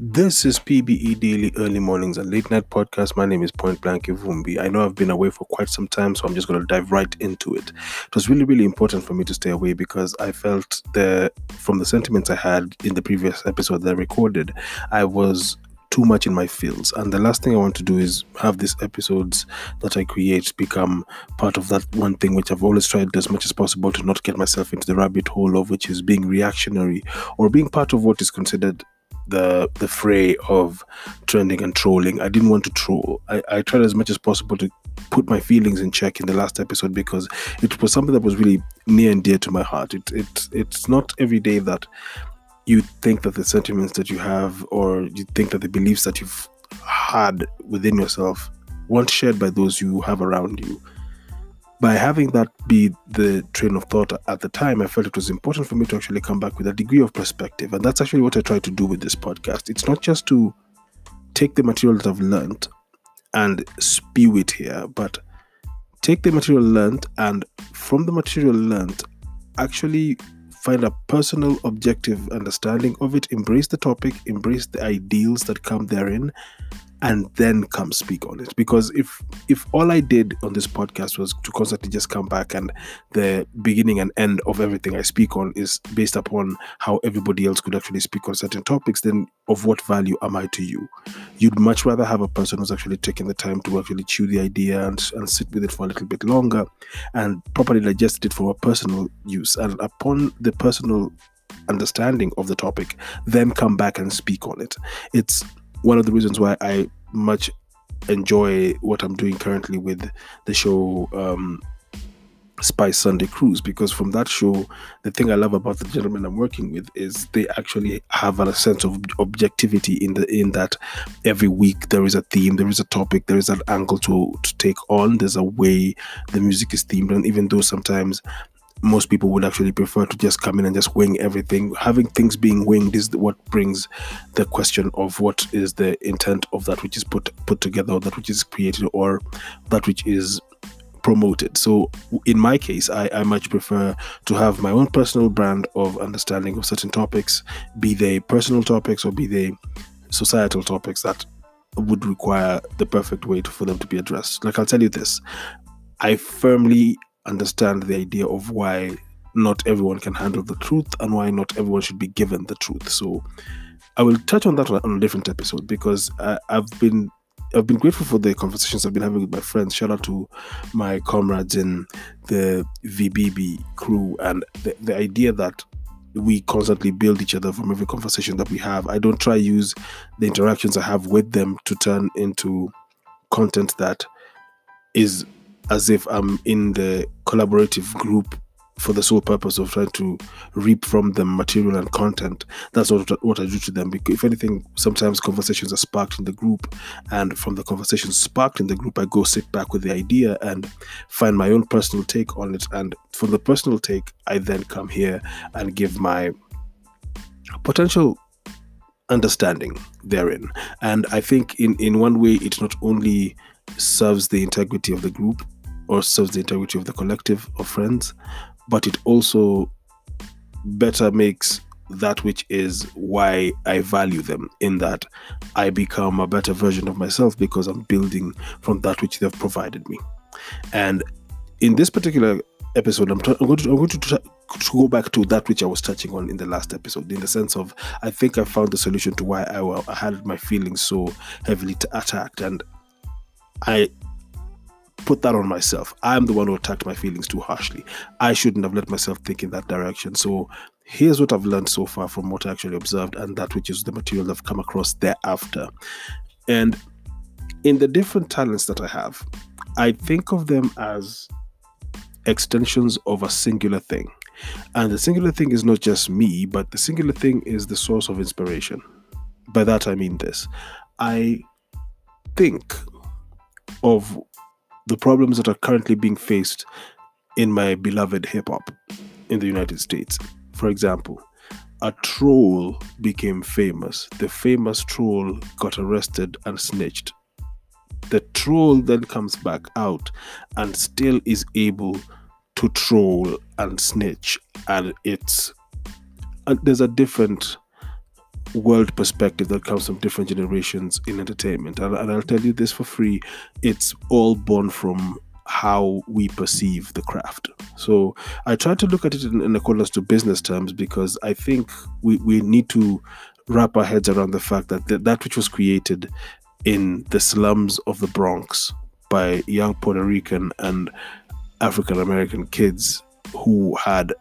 This is PBE Daily Early Mornings and Late Night Podcast. My name is Point Blank Ivumbi. I know I've been away for quite some time, so I'm just going to dive right into it. It was really, really important for me to stay away because I felt the from the sentiments I had in the previous episode that I recorded, I was too much in my fields. And the last thing I want to do is have these episodes that I create become part of that one thing which I've always tried as much as possible to not get myself into the rabbit hole of, which is being reactionary or being part of what is considered the the fray of trending and trolling. I didn't want to troll. I, I tried as much as possible to put my feelings in check in the last episode because it was something that was really near and dear to my heart. It it it's not every day that you think that the sentiments that you have or you think that the beliefs that you've had within yourself weren't shared by those you have around you by having that be the train of thought at the time, I felt it was important for me to actually come back with a degree of perspective. And that's actually what I try to do with this podcast. It's not just to take the material that I've learned and spew it here, but take the material learned and from the material learned, actually find a personal objective understanding of it, embrace the topic, embrace the ideals that come therein, and then come speak on it. Because if if all i did on this podcast was to constantly just come back and the beginning and end of everything i speak on is based upon how everybody else could actually speak on certain topics then of what value am i to you? You'd much rather have a person who's actually taking the time to actually chew the idea and, and sit with it for a little bit longer and properly digest it for a personal use and upon the personal understanding of the topic then come back and speak on it. It's one of the reasons why I much enjoy what I'm doing currently with the show um, Spice Sunday Cruise because from that show, the thing I love about the gentlemen I'm working with is they actually have a sense of objectivity in the in that every week there is a theme, there is a topic, there is an angle to to take on. There's a way the music is themed, and even though sometimes most people would actually prefer to just come in and just wing everything. Having things being winged is what brings the question of what is the intent of that which is put put together, or that which is created, or that which is promoted. So in my case, I, I much prefer to have my own personal brand of understanding of certain topics, be they personal topics or be they societal topics that would require the perfect way to, for them to be addressed. Like I'll tell you this, I firmly understand the idea of why not everyone can handle the truth and why not everyone should be given the truth. So I will touch on that on a different episode because I, I've been I've been grateful for the conversations I've been having with my friends. Shout out to my comrades in the VBB crew and the, the idea that we constantly build each other from every conversation that we have. I don't try use the interactions I have with them to turn into content that is as if I'm in the collaborative group for the sole purpose of trying to reap from them material and content. That's what, what I do to them. If anything, sometimes conversations are sparked in the group, and from the conversations sparked in the group, I go sit back with the idea and find my own personal take on it. And from the personal take, I then come here and give my potential understanding therein. And I think in in one way, it not only serves the integrity of the group or serves the integrity of the collective of friends, but it also better makes that which is why I value them, in that I become a better version of myself because I'm building from that which they've provided me. And in this particular episode, I'm, t- I'm going, to, I'm going to, to go back to that which I was touching on in the last episode, in the sense of I think I found the solution to why I, I had my feelings so heavily t- attacked. And I put that on myself. I'm the one who attacked my feelings too harshly. I shouldn't have let myself think in that direction. So here's what I've learned so far from what I actually observed and that which is the material I've come across thereafter. And in the different talents that I have, I think of them as extensions of a singular thing. And the singular thing is not just me, but the singular thing is the source of inspiration. By that I mean this. I think of the problems that are currently being faced in my beloved hip hop in the United States. For example, a troll became famous. The famous troll got arrested and snitched. The troll then comes back out and still is able to troll and snitch, and it's and there's a different world perspective that comes from different generations in entertainment. And, and I'll tell you this for free it's all born from how we perceive the craft. So I try to look at it in, in accordance to business terms because I think we, we need to wrap our heads around the fact that th- that which was created in the slums of the Bronx by young Puerto Rican and African American kids who had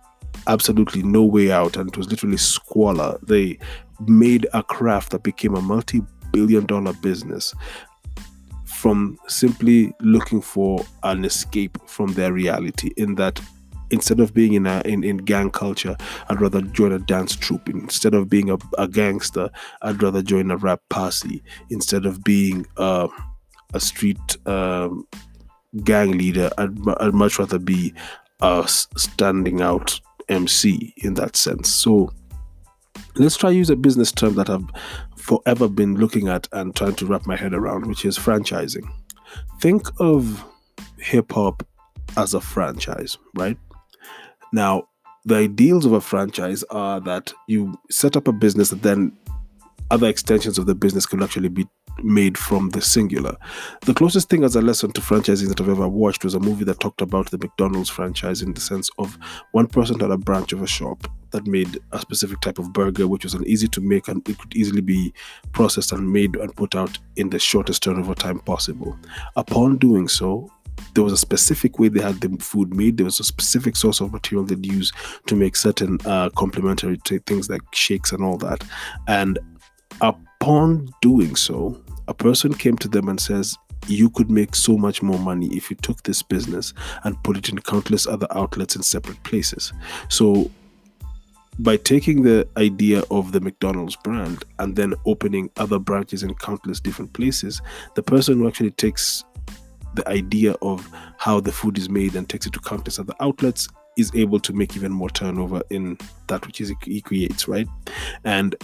absolutely no way out and it was literally squalor. They made a craft that became a multi billion dollar business from simply looking for an escape from their reality in that instead of being in a in, in gang culture i'd rather join a dance troupe. Instead of being a, a gangster i'd rather join a rap posse. Instead of being uh, a street um, gang leader I'd, I'd much rather be a standing out mc in that sense. So let's try use a business term that i've forever been looking at and trying to wrap my head around, which is franchising. Think of hip hop as a franchise, right? Now, the ideals of a franchise are that you set up a business that then other extensions of the business can actually be made from the singular. The closest thing as a lesson to franchising that I've ever watched was a movie that talked about the McDonald's franchise in the sense of one person had a branch of a shop that made a specific type of burger, which was an easy to make and it could easily be processed and made and put out in the shortest turnover time possible. Upon doing so, there was a specific way they had the food made. There was a specific source of material they'd use to make certain uh, complementary things like shakes and all that. And upon doing so, a person came to them and says, you could make so much more money if you took this business and put it in countless other outlets in separate places. So, by taking the idea of the McDonald's brand and then opening other branches in countless different places, the person who actually takes the idea of how the food is made and takes it to countless other outlets is able to make even more turnover in that which is he creates, right? And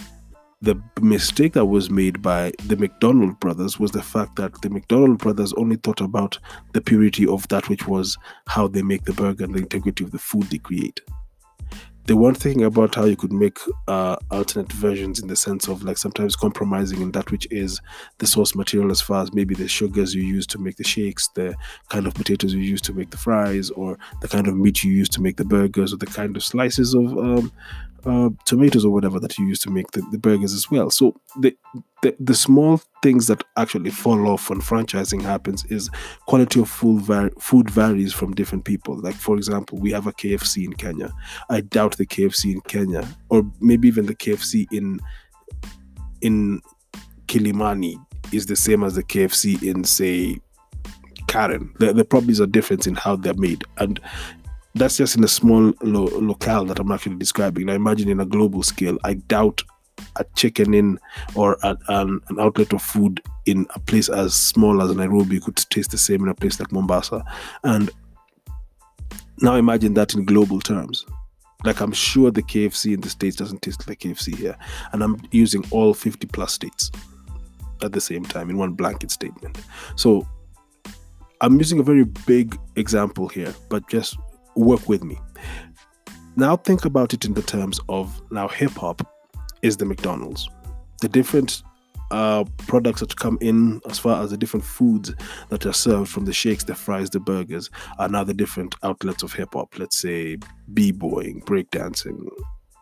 the mistake that was made by the McDonald brothers was the fact that the McDonald brothers only thought about the purity of that which was how they make the burger and the integrity of the food they create. They weren't thinking about how you could make uh, alternate versions in the sense of like sometimes compromising in that which is the source material as far as maybe the sugars you use to make the shakes, the kind of potatoes you use to make the fries, or the kind of meat you use to make the burgers, or the kind of slices of um, uh, tomatoes or whatever that you use to make the, the burgers as well. So the, the, the small things that actually fall off when franchising happens is quality of food var- food varies from different people. Like for example, we have a KFC in Kenya. I doubt the KFC in Kenya, or maybe even the KFC in in Kilimani is the same as the KFC in say Karen. There, there probably is a difference in how they're made, and that's just in a small lo- locale that I'm actually describing. Now, imagine in a global scale, I doubt a chicken in or a, an, an outlet of food in a place as small as Nairobi could taste the same in a place like Mombasa. And now imagine that in global terms. Like I'm sure the KFC in the States doesn't taste like KFC here. And I'm using all 50 plus states at the same time in one blanket statement. So I'm using a very big example here, but just work with me. Now think about it in the terms of now hip hop is the McDonald's. The different uh, products that come in as far as the different foods that are served from the shakes, the fries, the burgers are now the different outlets of hip hop. Let's say b-boying, breakdancing,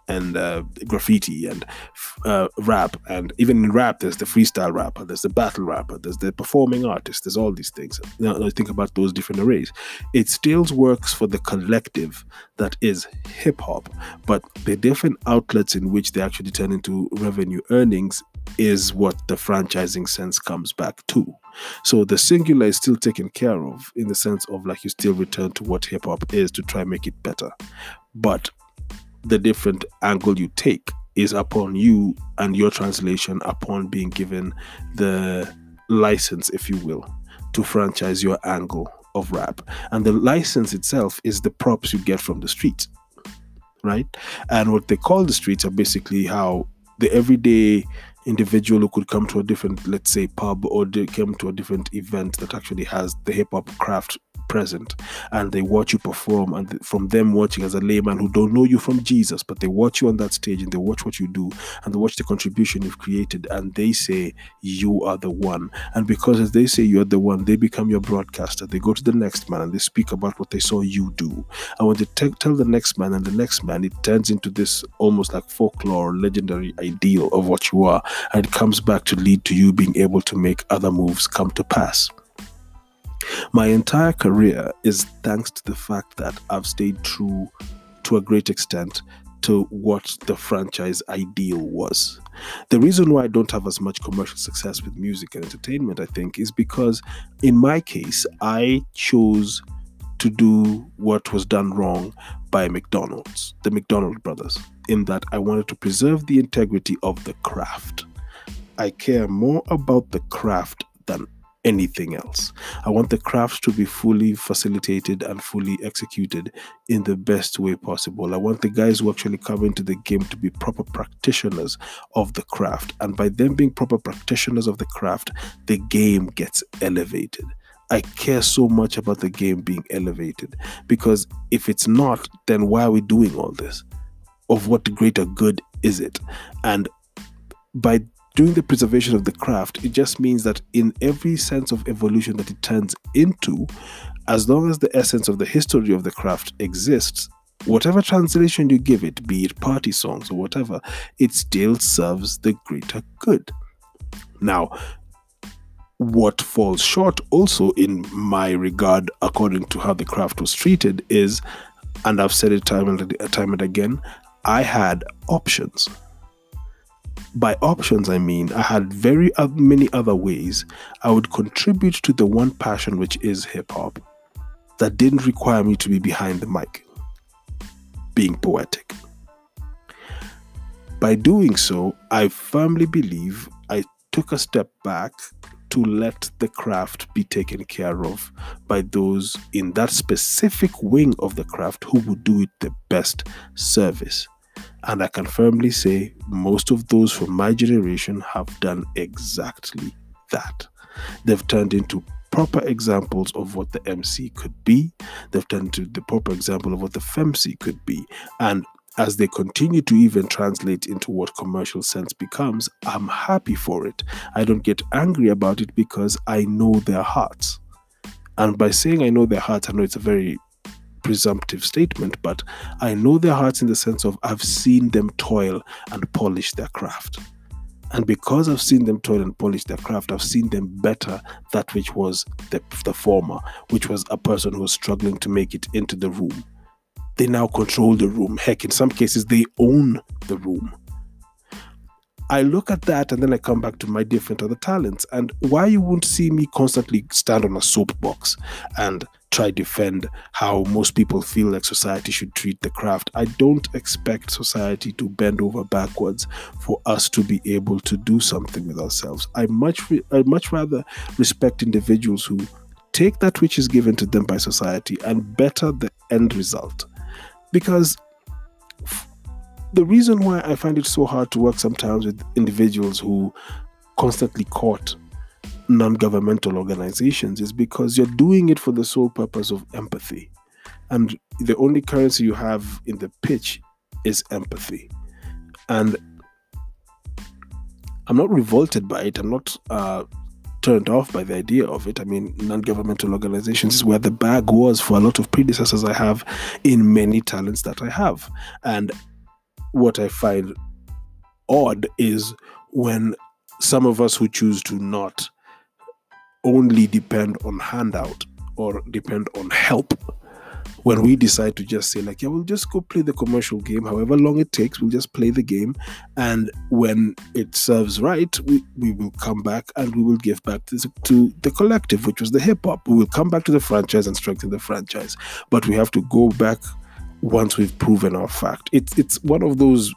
and uh, graffiti and uh, rap. And even in rap, there's the freestyle rapper, there's the battle rapper, there's the performing artist, there's all these things. Now, think about those different arrays. It still works for the collective that is hip hop, but the different outlets in which they actually turn into revenue earnings is what the franchising sense comes back to. So the singular is still taken care of in the sense of like you still return to what hip hop is to try and make it better. But the different angle you take is upon you and your translation upon being given the license, if you will, to franchise your angle of rap. And the license itself is the props you get from the streets, right? And what they call the streets are basically how the everyday individual who could come to a different, let's say, pub or they come to a different event that actually has the hip hop craft present and they watch you perform and from them watching as a layman who don't know you from jesus but they watch you on that stage and they watch what you do and they watch the contribution you've created and they say you are the one. And because as they say you're the one they become your broadcaster. They go to the next man and they speak about what they saw you do. And when they tell the next man and the next man it turns into this almost like folklore legendary ideal of what you are and it comes back to lead to you being able to make other moves come to pass my entire career is thanks to the fact that I've stayed true to a great extent to what the franchise ideal was. The reason why I don't have as much commercial success with music and entertainment, I think, is because in my case, I chose to do what was done wrong by McDonald's, the McDonald brothers, in that I wanted to preserve the integrity of the craft. I care more about the craft than anything else. I want the craft to be fully facilitated and fully executed in the best way possible. I want the guys who actually come into the game to be proper practitioners of the craft. And by them being proper practitioners of the craft, the game gets elevated. I care so much about the game being elevated because if it's not, then why are we doing all this? Of what greater good is it? And by doing the preservation of the craft, it just means that in every sense of evolution that it turns into, as long as the essence of the history of the craft exists, whatever translation you give it, be it party songs or whatever, it still serves the greater good. Now, what falls short also in my regard, according to how the craft was treated, is, and I've said it time and time and again, I had options by options, I mean I had very many other ways I would contribute to the one passion which is hip hop that didn't require me to be behind the mic, being poetic. By doing so, I firmly believe I took a step back to let the craft be taken care of by those in that specific wing of the craft who would do it the best service. And I can firmly say most of those from my generation have done exactly that. They've turned into proper examples of what the MC could be. They've turned into the proper example of what the FEMC could be. And as they continue to even translate into what commercial sense becomes, I'm happy for it. I don't get angry about it because I know their hearts. And by saying I know their hearts, I know it's a very presumptive statement, but I know their hearts in the sense of I've seen them toil and polish their craft. And because I've seen them toil and polish their craft, I've seen them better that which was the, the former, which was a person who was struggling to make it into the room. They now control the room. Heck, in some cases, they own the room. I look at that and then I come back to my different other talents and why you won't see me constantly stand on a soapbox and try defend how most people feel like society should treat the craft. I don't expect society to bend over backwards for us to be able to do something with ourselves. I much re- I much rather respect individuals who take that which is given to them by society and better the end result. Because the reason why I find it so hard to work sometimes with individuals who constantly court non governmental organizations is because you're doing it for the sole purpose of empathy. And the only currency you have in the pitch is empathy. And I'm not revolted by it. I'm not uh, turned off by the idea of it. I mean, non governmental organizations is where the bag was for a lot of predecessors I have in many talents that I have. And what I find odd is when some of us who choose to not only depend on handout or depend on help. When we decide to just say like yeah we'll just go play the commercial game however long it takes we'll just play the game. And when it serves right we, we will come back and we will give back to, to the collective which was the hip-hop we will come back to the franchise and strengthen the franchise. But we have to go back once we've proven our fact. It's it's one of those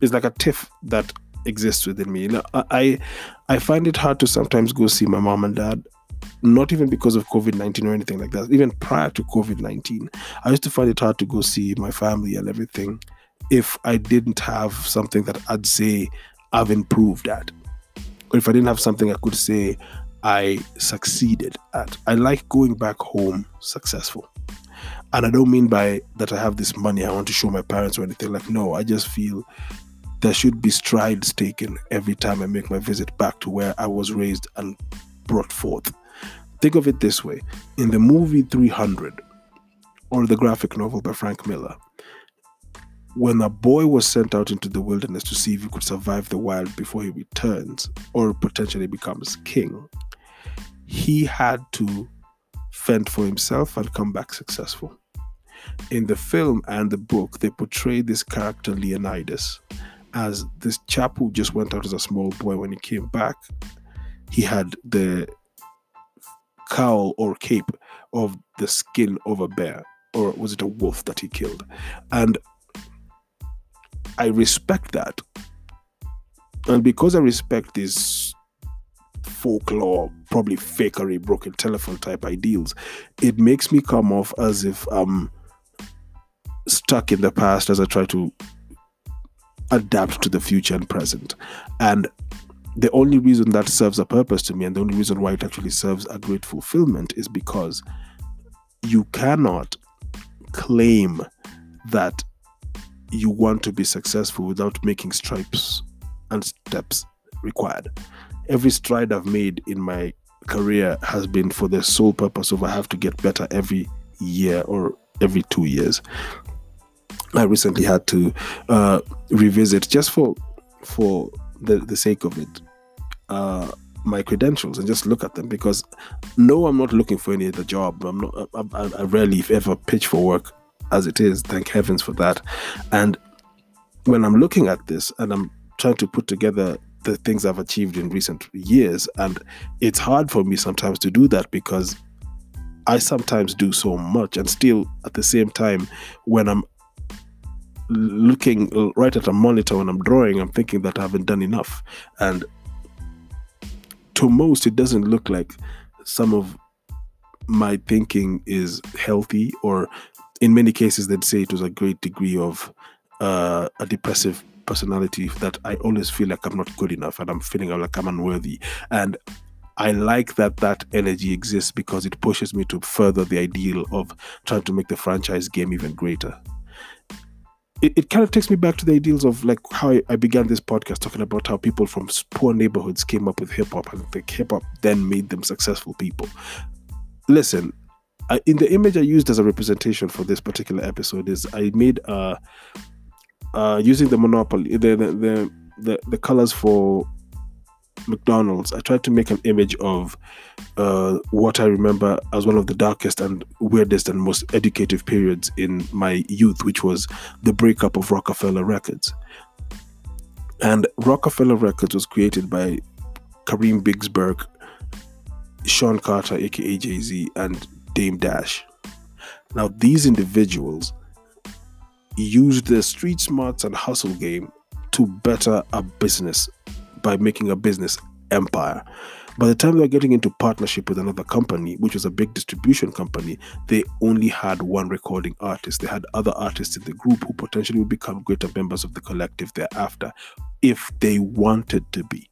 it's like a tiff that exists within me. You know, I I find it hard to sometimes go see my mom and dad. Not even because of COVID 19 or anything like that. Even prior to COVID 19, I used to find it hard to go see my family and everything if I didn't have something that I'd say I've improved at. Or if I didn't have something I could say I succeeded at. I like going back home successful. And I don't mean by that I have this money I want to show my parents or anything. Like, no, I just feel there should be strides taken every time I make my visit back to where I was raised and brought forth. Think of it this way in the movie 300, or the graphic novel by Frank Miller, when a boy was sent out into the wilderness to see if he could survive the wild before he returns or potentially becomes king, he had to fend for himself and come back successful. In the film and the book, they portray this character Leonidas as this chap who just went out as a small boy when he came back. He had the cowl or cape of the skin of a bear, or was it a wolf that he killed? And I respect that. And because I respect this folklore, probably fakery, broken telephone type ideals, it makes me come off as if I'm stuck in the past as I try to adapt to the future and present. And the only reason that serves a purpose to me and the only reason why it actually serves a great fulfillment is because you cannot claim that you want to be successful without making stripes and steps required. Every stride I've made in my career has been for the sole purpose of I have to get better every year or every two years. I recently had to uh, revisit just for for the, the sake of it uh, my credentials and just look at them because no, I'm not looking for any other job. I'm not. I, I, rarely, if ever, pitch for work as it is. Thank heavens for that. And when I'm looking at this and I'm trying to put together the things I've achieved in recent years, and it's hard for me sometimes to do that because I sometimes do so much, and still at the same time, when I'm looking right at a monitor when I'm drawing, I'm thinking that I haven't done enough. And to most, it doesn't look like some of my thinking is healthy, or in many cases, they'd say it was a great degree of uh, a depressive personality that I always feel like I'm not good enough and I'm feeling like I'm unworthy. And I like that that energy exists because it pushes me to further the ideal of trying to make the franchise game even greater it, it kind of takes me back to the ideals of like how I, I began this podcast talking about how people from poor neighborhoods came up with hip hop and the hip hop then made them successful people. Listen, I, in the image I used as a representation for this particular episode is I made uh, uh using the monopoly the the the, the, the colors for McDonald's, I tried to make an image of uh, what I remember as one of the darkest and weirdest and most educative periods in my youth, which was the breakup of Roc-A-Fella Records. And Roc-A-Fella Records was created by Kareem Biggs Burke, Sean Carter, aka Jay Z, and Dame Dash. Now, these individuals used their street smarts and hustle game to better a business by making a business empire. By the time they were getting into partnership with another company, which was a big distribution company, they only had one recording artist. They had other artists in the group who potentially would become greater members of the collective thereafter if they wanted to be.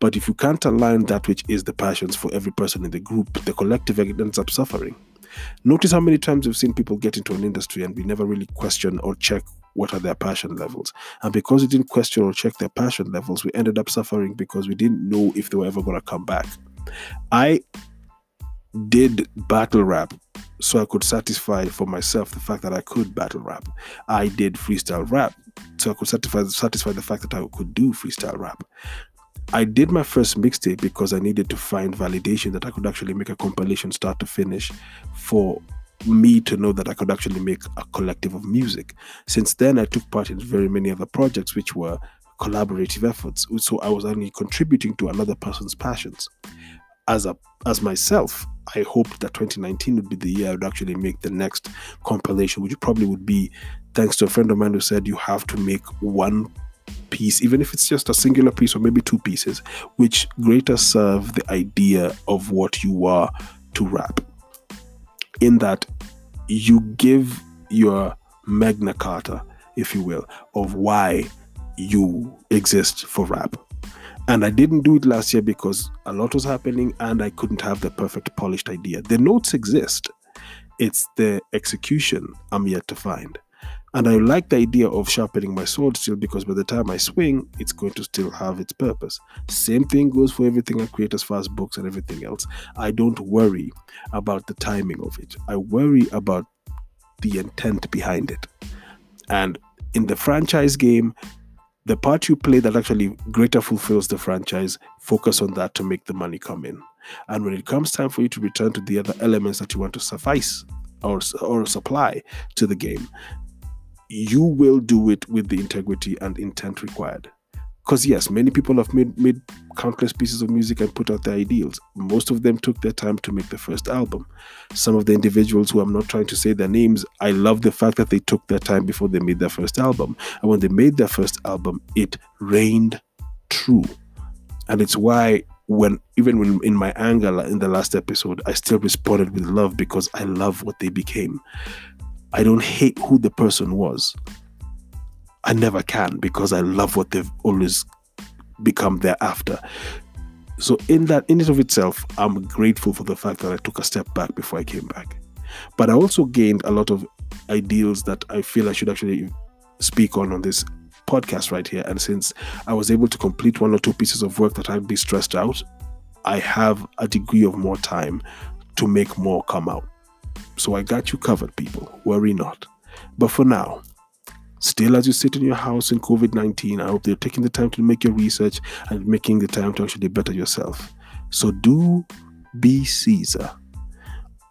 But if you can't align that which is the passions for every person in the group, the collective ends up suffering. Notice how many times we've seen people get into an industry and we never really question or check what are their passion levels. And because we didn't question or check their passion levels, we ended up suffering because we didn't know if they were ever going to come back. I did battle rap so I could satisfy for myself the fact that I could battle rap. I did freestyle rap so I could satisfy, satisfy the fact that I could do freestyle rap. I did my first mixtape because I needed to find validation that I could actually make a compilation start to finish for me to know that I could actually make a collective of music. Since then, I took part in very many other projects which were collaborative efforts. So I was only contributing to another person's passions. As a as myself, I hoped that 2019 would be the year I would actually make the next compilation, which probably would be thanks to a friend of mine who said you have to make one piece, even if it's just a singular piece or maybe two pieces, which greater serve the idea of what you are to rap in that you give your Magna Carta, if you will, of why you exist for rap. And I didn't do it last year because a lot was happening and I couldn't have the perfect polished idea. The notes exist, it's the execution I'm yet to find. And I like the idea of sharpening my sword still because by the time I swing, it's going to still have its purpose. Same thing goes for everything I create as far as books and everything else. I don't worry about the timing of it, I worry about the intent behind it. And in the franchise game, the part you play that actually greater fulfills the franchise, focus on that to make the money come in. And when it comes time for you to return to the other elements that you want to suffice or, or supply to the game, you will do it with the integrity and intent required. Because yes, many people have made, made countless pieces of music and put out their ideals. Most of them took their time to make the first album. Some of the individuals who I'm not trying to say their names, I love the fact that they took their time before they made their first album. And when they made their first album, it reigned true. And it's why when even when in my anger in the last episode, I still responded with love because I love what they became. I don't hate who the person was. I never can because I love what they've always become thereafter. So in that in it of itself, I'm grateful for the fact that I took a step back before I came back. But I also gained a lot of ideals that I feel I should actually speak on on this podcast right here. And since I was able to complete one or two pieces of work that I'd be stressed out, I have a degree of more time to make more come out. So I got you covered, people. Worry not. But for now, still as you sit in your house in COVID 19, I hope you're taking the time to make your research and making the time to actually better yourself. So do be Caesar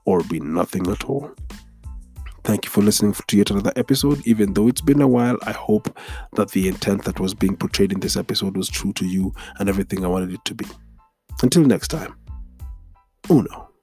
or be nothing at all. Thank you for listening to yet another episode. Even though it's been a while, I hope that the intent that was being portrayed in this episode was true to you and everything I wanted it to be. Until next time, uno.